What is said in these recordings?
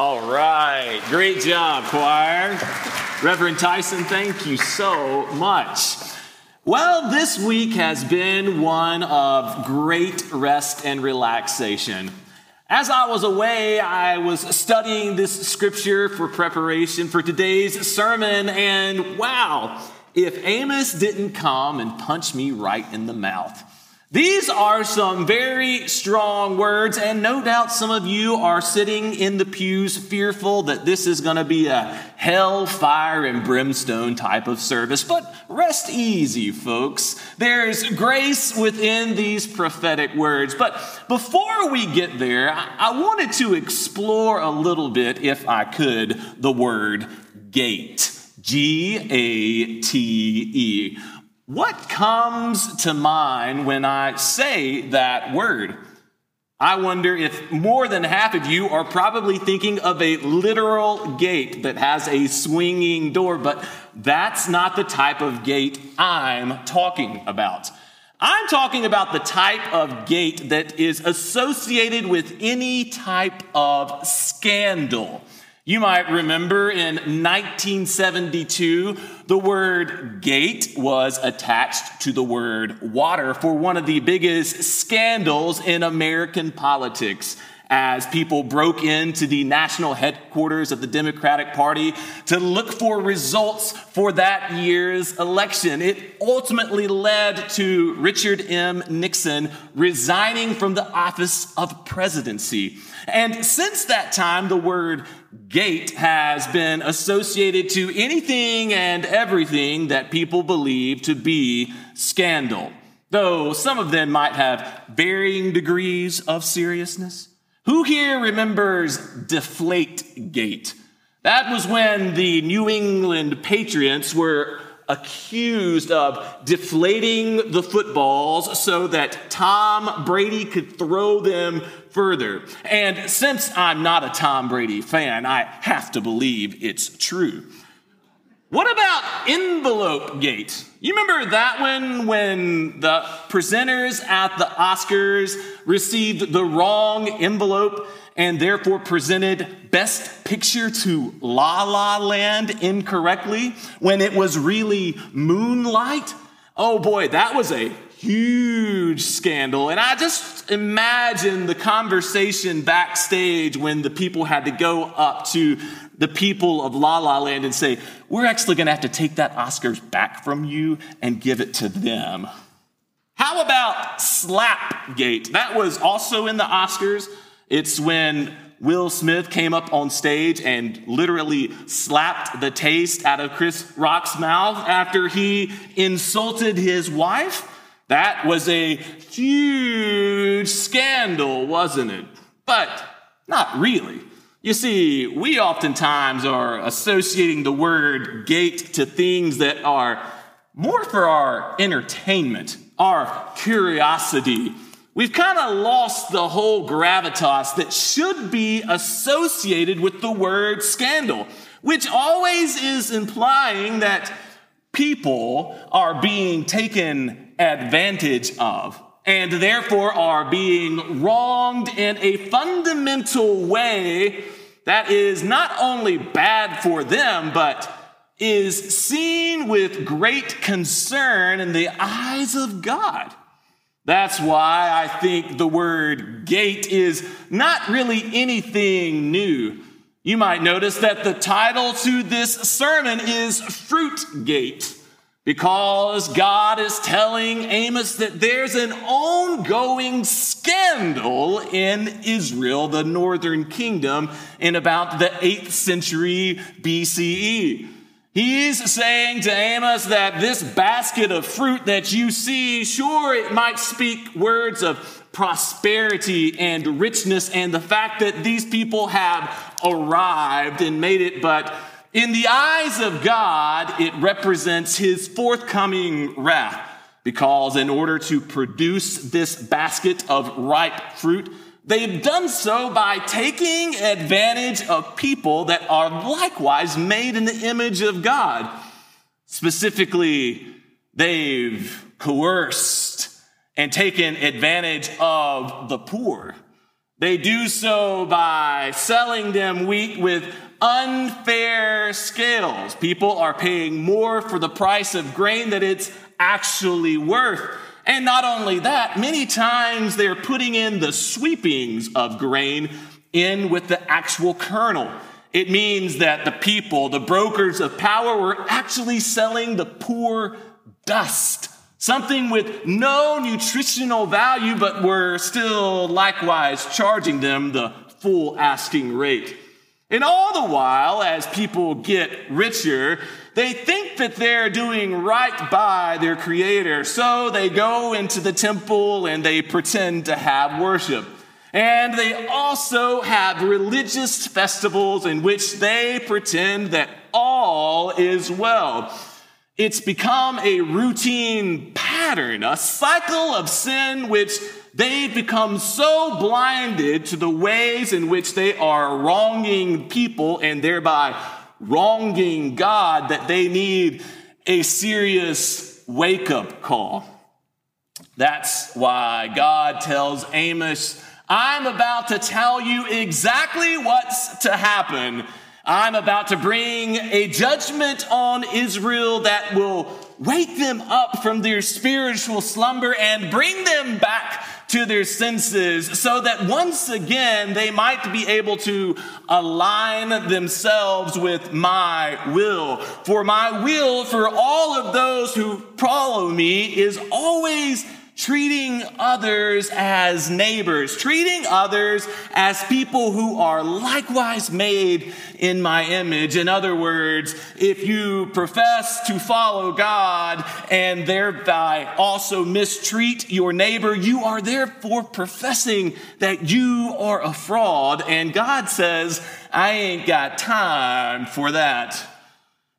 All right. Great job, choir. Reverend Tyson, thank you so much. Well, this week has been one of great rest and relaxation. As I was away, I was studying this scripture for preparation for today's sermon, and wow, if Amos didn't come and punch me right in the mouth. These are some very strong words, and no doubt some of you are sitting in the pews fearful that this is going to be a hell, fire, and brimstone type of service. But rest easy, folks. There's grace within these prophetic words. But before we get there, I wanted to explore a little bit, if I could, the word gate. G A T E. What comes to mind when I say that word? I wonder if more than half of you are probably thinking of a literal gate that has a swinging door, but that's not the type of gate I'm talking about. I'm talking about the type of gate that is associated with any type of scandal. You might remember in 1972, the word gate was attached to the word water for one of the biggest scandals in American politics as people broke into the national headquarters of the Democratic Party to look for results for that year's election. It ultimately led to Richard M. Nixon resigning from the office of presidency. And since that time, the word gate has been associated to anything and everything that people believe to be scandal, though some of them might have varying degrees of seriousness. Who here remembers Deflate Gate? That was when the New England Patriots were accused of deflating the footballs so that Tom Brady could throw them further. And since I'm not a Tom Brady fan, I have to believe it's true. What about envelope gate? You remember that one when the presenters at the Oscars received the wrong envelope and therefore presented Best Picture to La La Land incorrectly when it was really Moonlight? Oh boy, that was a huge scandal. And I just imagine the conversation backstage when the people had to go up to the people of La La Land and say, We're actually going to have to take that Oscars back from you and give it to them. How about Slapgate? That was also in the Oscars. It's when Will Smith came up on stage and literally slapped the taste out of Chris Rock's mouth after he insulted his wife. That was a huge scandal, wasn't it? But not really. You see, we oftentimes are associating the word gate to things that are more for our entertainment, our curiosity, We've kind of lost the whole gravitas that should be associated with the word scandal, which always is implying that people are being taken advantage of and therefore are being wronged in a fundamental way that is not only bad for them, but is seen with great concern in the eyes of God. That's why I think the word gate is not really anything new. You might notice that the title to this sermon is Fruit Gate because God is telling Amos that there's an ongoing scandal in Israel, the northern kingdom, in about the 8th century BCE. He's saying to Amos that this basket of fruit that you see, sure, it might speak words of prosperity and richness and the fact that these people have arrived and made it, but in the eyes of God, it represents his forthcoming wrath. Because in order to produce this basket of ripe fruit, They've done so by taking advantage of people that are likewise made in the image of God. Specifically, they've coerced and taken advantage of the poor. They do so by selling them wheat with unfair scales. People are paying more for the price of grain that it's actually worth. And not only that, many times they're putting in the sweepings of grain in with the actual kernel. It means that the people, the brokers of power, were actually selling the poor dust, something with no nutritional value, but were still likewise charging them the full asking rate. And all the while, as people get richer, they think that they're doing right by their creator. So they go into the temple and they pretend to have worship. And they also have religious festivals in which they pretend that all is well. It's become a routine pattern, a cycle of sin which they've become so blinded to the ways in which they are wronging people and thereby wronging God that they need a serious wake up call. That's why God tells Amos, I'm about to tell you exactly what's to happen. I'm about to bring a judgment on Israel that will wake them up from their spiritual slumber and bring them back to their senses so that once again they might be able to align themselves with my will. For my will for all of those who follow me is always treating others as neighbors, treating others as people who are likewise made in my image. In other words, if you profess to follow God and thereby also mistreat your neighbor, you are therefore professing that you are a fraud. And God says, I ain't got time for that.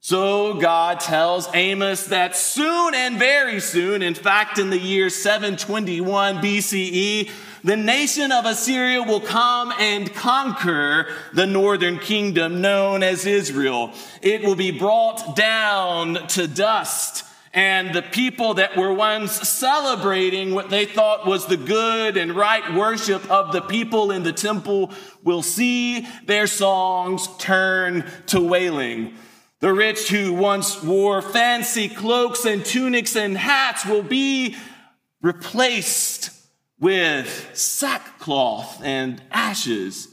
So God tells Amos that soon and very soon, in fact, in the year 721 BCE, the nation of Assyria will come and conquer the northern kingdom known as Israel. It will be brought down to dust. And the people that were once celebrating what they thought was the good and right worship of the people in the temple will see their songs turn to wailing. The rich who once wore fancy cloaks and tunics and hats will be replaced with sackcloth and ashes.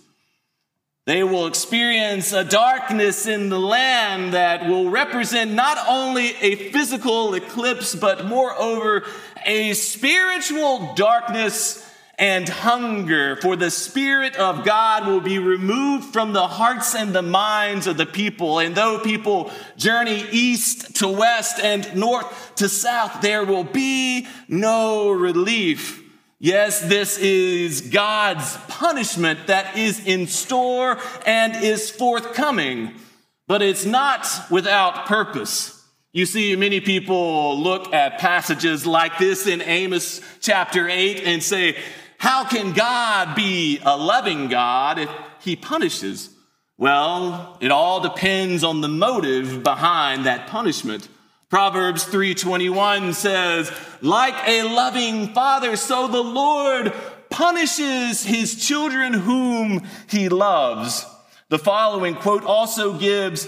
They will experience a darkness in the land that will represent not only a physical eclipse, but moreover, a spiritual darkness and hunger for the Spirit of God will be removed from the hearts and the minds of the people. And though people journey east to west and north to south, there will be no relief. Yes, this is God's punishment that is in store and is forthcoming, but it's not without purpose. You see, many people look at passages like this in Amos chapter 8 and say, how can God be a loving God if he punishes? Well, it all depends on the motive behind that punishment. Proverbs 3:21 says, "Like a loving father, so the Lord punishes his children whom he loves." The following quote also gives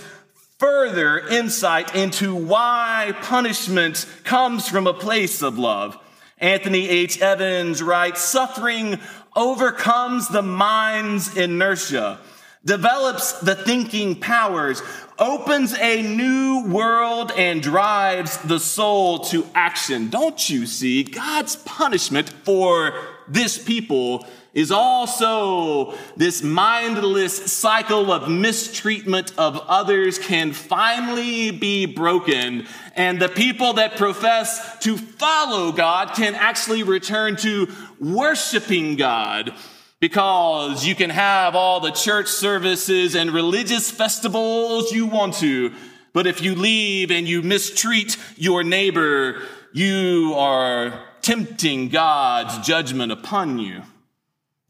further insight into why punishment comes from a place of love. Anthony H. Evans writes, suffering overcomes the mind's inertia, develops the thinking powers, opens a new world, and drives the soul to action. Don't you see? God's punishment for this people is also this mindless cycle of mistreatment of others can finally be broken. And the people that profess to follow God can actually return to worshiping God. Because you can have all the church services and religious festivals you want to, but if you leave and you mistreat your neighbor, you are tempting God's judgment upon you.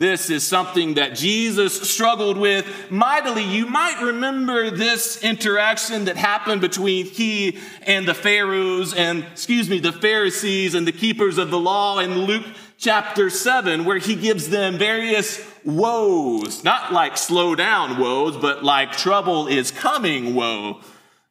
This is something that Jesus struggled with mightily. You might remember this interaction that happened between he and the Pharaohs and, excuse me, the Pharisees and the keepers of the law in Luke chapter 7, where he gives them various woes, not like slow down woes, but like trouble is coming woe.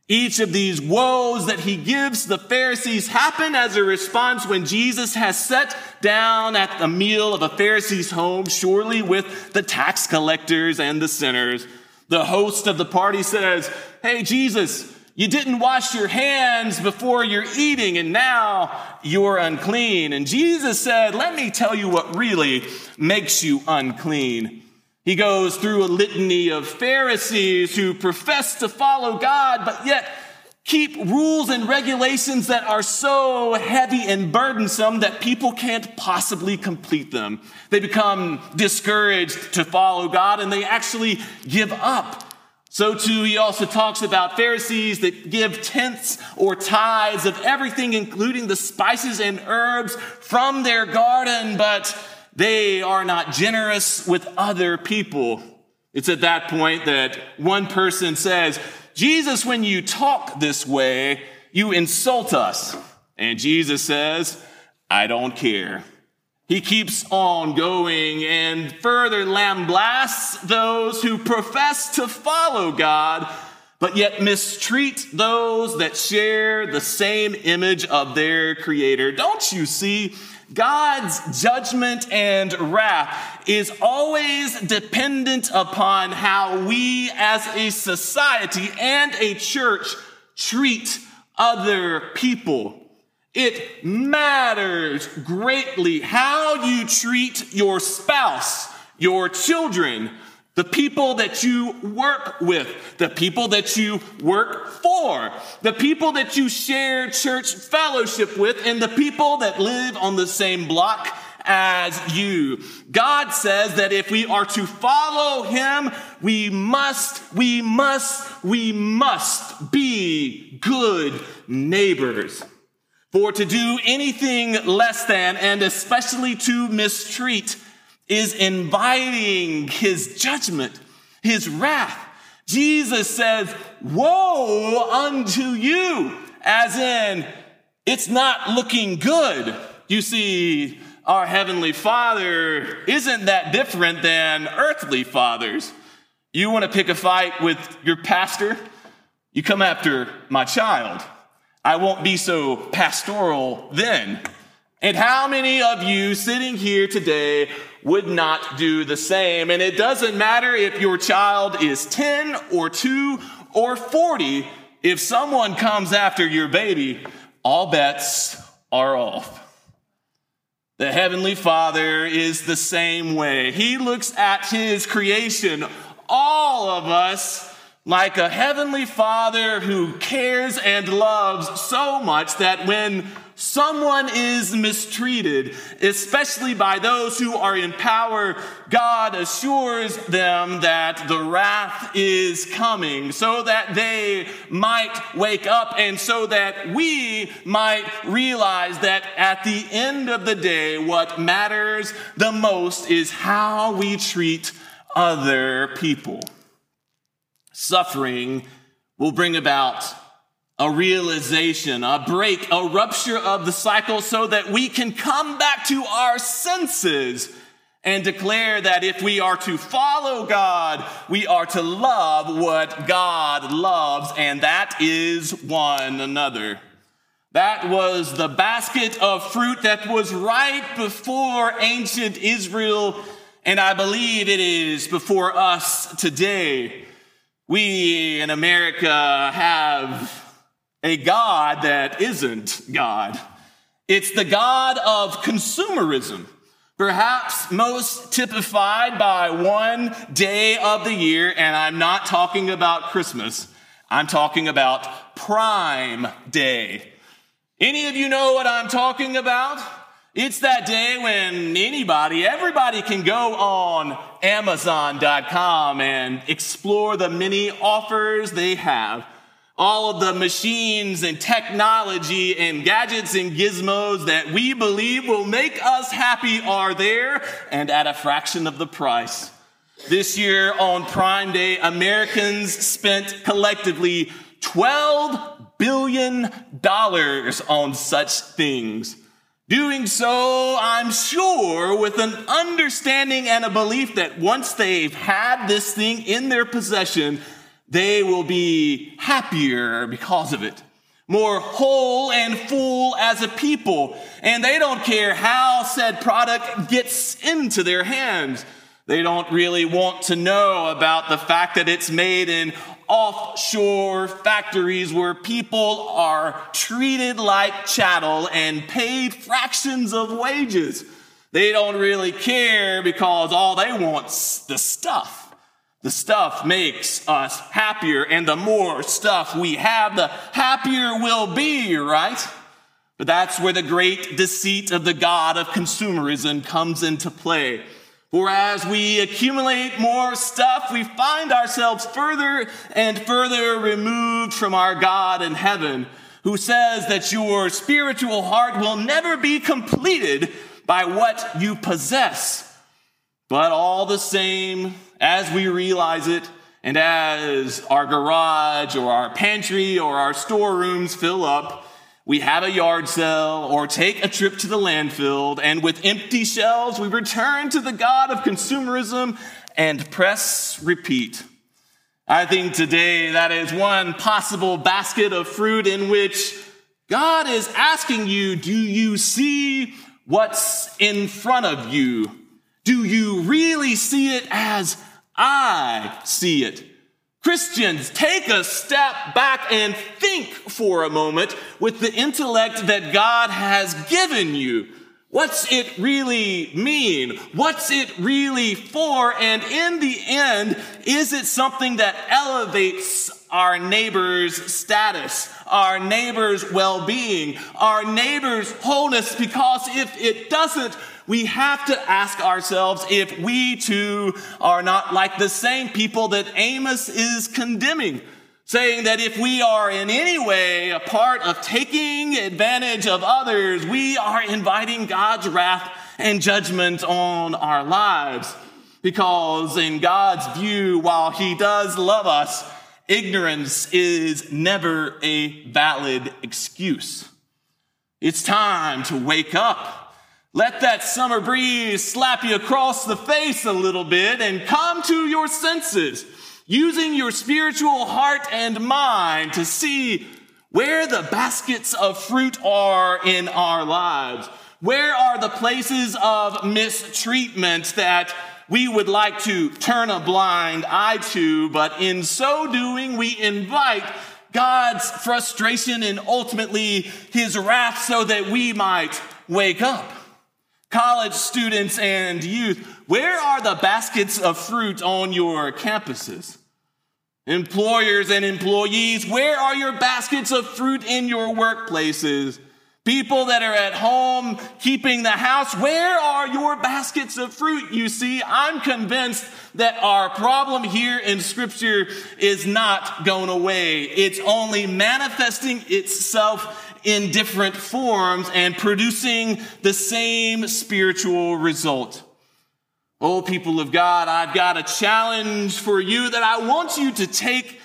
Each of these woes that he gives the Pharisees happen as a response when Jesus has sat down at the meal of a Pharisee's home, surely with the tax collectors and the sinners. The host of the party says, Hey, Jesus, you didn't wash your hands before you're eating and now you're unclean. And Jesus said, let me tell you what really makes you unclean. He goes through a litany of Pharisees who profess to follow God, but yet keep rules and regulations that are so heavy and burdensome that people can't possibly complete them. They become discouraged to follow God and they actually give up. So, too, he also talks about Pharisees that give tenths or tithes of everything, including the spices and herbs from their garden, but they are not generous with other people. It's at that point that one person says, Jesus, when you talk this way, you insult us. And Jesus says, I don't care. He keeps on going and further lambasts those who profess to follow God, but yet mistreat those that share the same image of their creator. Don't you see? God's judgment and wrath is always dependent upon how we as a society and a church treat other people. It matters greatly how you treat your spouse, your children, the people that you work with, the people that you work for, the people that you share church fellowship with, and the people that live on the same block as you. God says that if we are to follow him, we must, we must, we must be good neighbors. For to do anything less than, and especially to mistreat, is inviting his judgment, his wrath. Jesus says, Woe unto you, as in, it's not looking good. You see, our Heavenly Father isn't that different than earthly fathers. You want to pick a fight with your pastor? You come after my child. I won't be so pastoral then. And how many of you sitting here today would not do the same? And it doesn't matter if your child is 10 or 2 or 40, if someone comes after your baby, all bets are off. The Heavenly Father is the same way. He looks at His creation, all of us, like a heavenly father who cares and loves so much that when someone is mistreated, especially by those who are in power, God assures them that the wrath is coming so that they might wake up and so that we might realize that at the end of the day, what matters the most is how we treat other people. Suffering will bring about a realization, a break, a rupture of the cycle so that we can come back to our senses and declare that if we are to follow God, we are to love what God loves, and that is one another. That was the basket of fruit that was right before ancient Israel, and I believe it is before us today. We in America have a God that isn't God. It's the God of consumerism, perhaps most typified by one day of the year, and I'm not talking about Christmas. I'm talking about Prime Day. Any of you know what I'm talking about? It's that day when anybody, everybody can go on Amazon.com and explore the many offers they have. All of the machines and technology and gadgets and gizmos that we believe will make us happy are there and at a fraction of the price. This year on Prime Day, Americans spent collectively $12 billion on such things. Doing so, I'm sure, with an understanding and a belief that once they've had this thing in their possession, they will be happier because of it. More whole and full as a people. And they don't care how said product gets into their hands. They don't really want to know about the fact that it's made in offshore factories where people are treated like chattel and paid fractions of wages. They don't really care because all they want's the stuff. The stuff makes us happier, and the more stuff we have, the happier we'll be, right? But that's where the great deceit of the God of consumerism comes into play. For as we accumulate more stuff, we find ourselves further and further removed from our God in heaven, who says that your spiritual heart will never be completed by what you possess. But all the same, as we realize it, and as our garage or our pantry or our storerooms fill up, we have a yard sale or take a trip to the landfill, and with empty shelves, we return to the God of consumerism and press repeat. I think today that is one possible basket of fruit in which God is asking you, do you see what's in front of you? Do you really see it as I see it? Christians, take a step back and think for a moment with the intellect that God has given you. What's it really mean? What's it really for? And in the end, is it something that elevates our neighbor's status, our neighbor's well-being, our neighbor's wholeness? Because if it doesn't, we have to ask ourselves if we too are not like the same people that Amos is condemning, saying that if we are in any way a part of taking advantage of others, we are inviting God's wrath and judgment on our lives. Because in God's view, while He does love us, ignorance is never a valid excuse. It's time to wake up let that summer breeze slap you across the face a little bit and come to your senses, using your spiritual heart and mind to see where the baskets of fruit are in our lives. Where are the places of mistreatment that we would like to turn a blind eye to, but in so doing, we invite God's frustration and ultimately his wrath so that we might wake up college students and youth, where are the baskets of fruit on your campuses? Employers and employees, where are your baskets of fruit in your workplaces? People that are at home keeping the house, where are your baskets of fruit? You see, I'm convinced that our problem here in scripture is not going away. It's only manifesting itself in different forms and producing the same spiritual result. Oh, people of God, I've got a challenge for you that I want you to take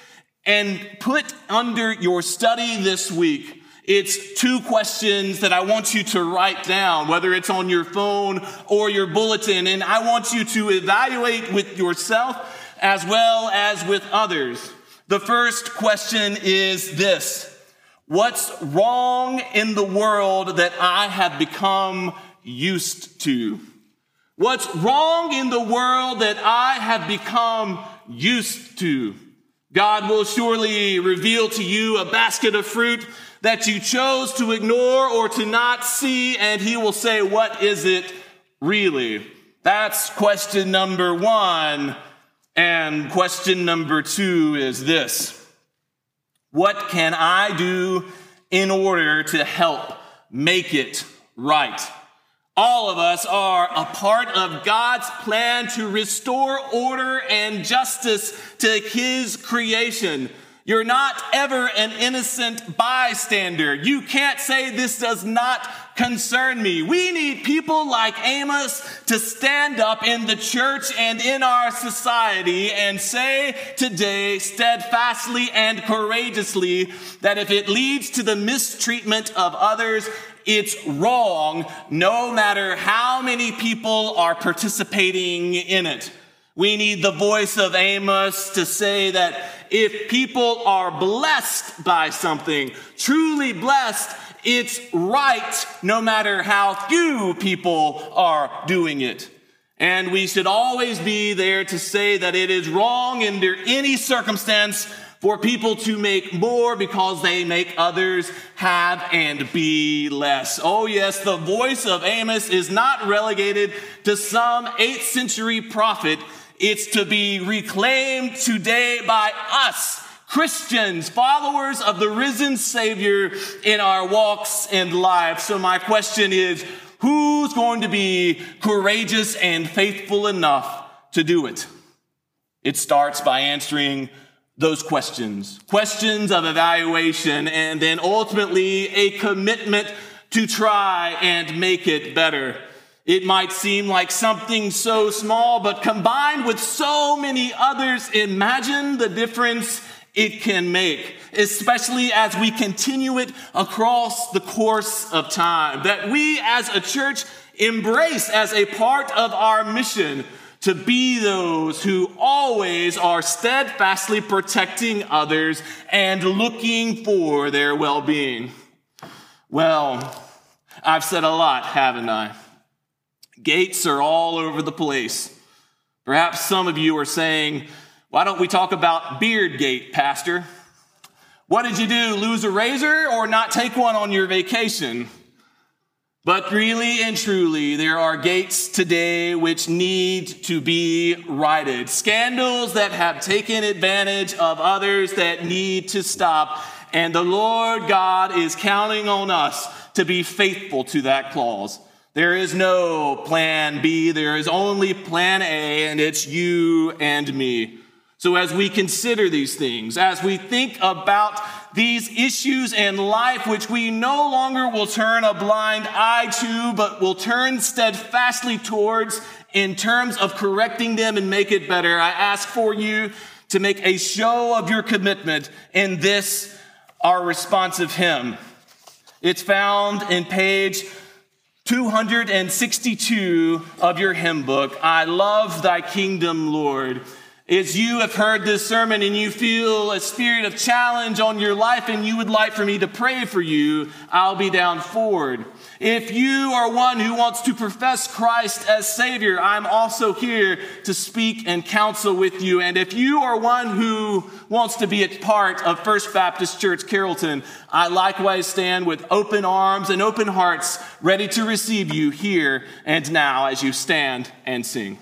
and put under your study this week. It's two questions that I want you to write down, whether it's on your phone or your bulletin, and I want you to evaluate with yourself as well as with others. The first question is this. What's wrong in the world that I have become used to? What's wrong in the world that I have become used to? God will surely reveal to you a basket of fruit that you chose to ignore or to not see, and He will say, What is it really? That's question number one. And question number two is this what can I do in order to help make it right? All of us are a part of God's plan to restore order and justice to His creation. You're not ever an innocent bystander. You can't say this does not concern me. We need people like Amos to stand up in the church and in our society and say today steadfastly and courageously that if it leads to the mistreatment of others, it's wrong, no matter how many people are participating in it. We need the voice of Amos to say that if people are blessed by something, truly blessed, it's right no matter how few people are doing it. And we should always be there to say that it is wrong under any circumstance for people to make more because they make others have and be less. Oh, yes, the voice of Amos is not relegated to some 8th century prophet. It's to be reclaimed today by us, Christians, followers of the risen Savior in our walks and life. So my question is, who's going to be courageous and faithful enough to do it? It starts by answering those questions, questions of evaluation, and then ultimately a commitment to try and make it better. It might seem like something so small, but combined with so many others, imagine the difference it can make, especially as we continue it across the course of time. That we as a church embrace as a part of our mission to be those who always are steadfastly protecting others and looking for their well being. Well, I've said a lot, haven't I? Gates are all over the place. Perhaps some of you are saying, why don't we talk about Beardgate, Pastor? What did you do? Lose a razor or not take one on your vacation? But really and truly, there are gates today which need to be righted. Scandals that have taken advantage of others that need to stop. And the Lord God is counting on us to be faithful to that clause. There is no plan B, there is only plan A, and it's you and me. So, as we consider these things, as we think about these issues in life, which we no longer will turn a blind eye to, but will turn steadfastly towards in terms of correcting them and make it better, I ask for you to make a show of your commitment in this, our responsive hymn. It's found in page 262 of your hymn book. I love thy kingdom, Lord. As you have heard this sermon and you feel a spirit of challenge on your life and you would like for me to pray for you, I'll be down forward. If you are one who wants to profess Christ as Savior, I'm also here to speak and counsel with you. And if you are one who wants to be a part of First Baptist Church Carrollton, I likewise stand with open arms and open hearts ready to receive you here and now as you stand and sing.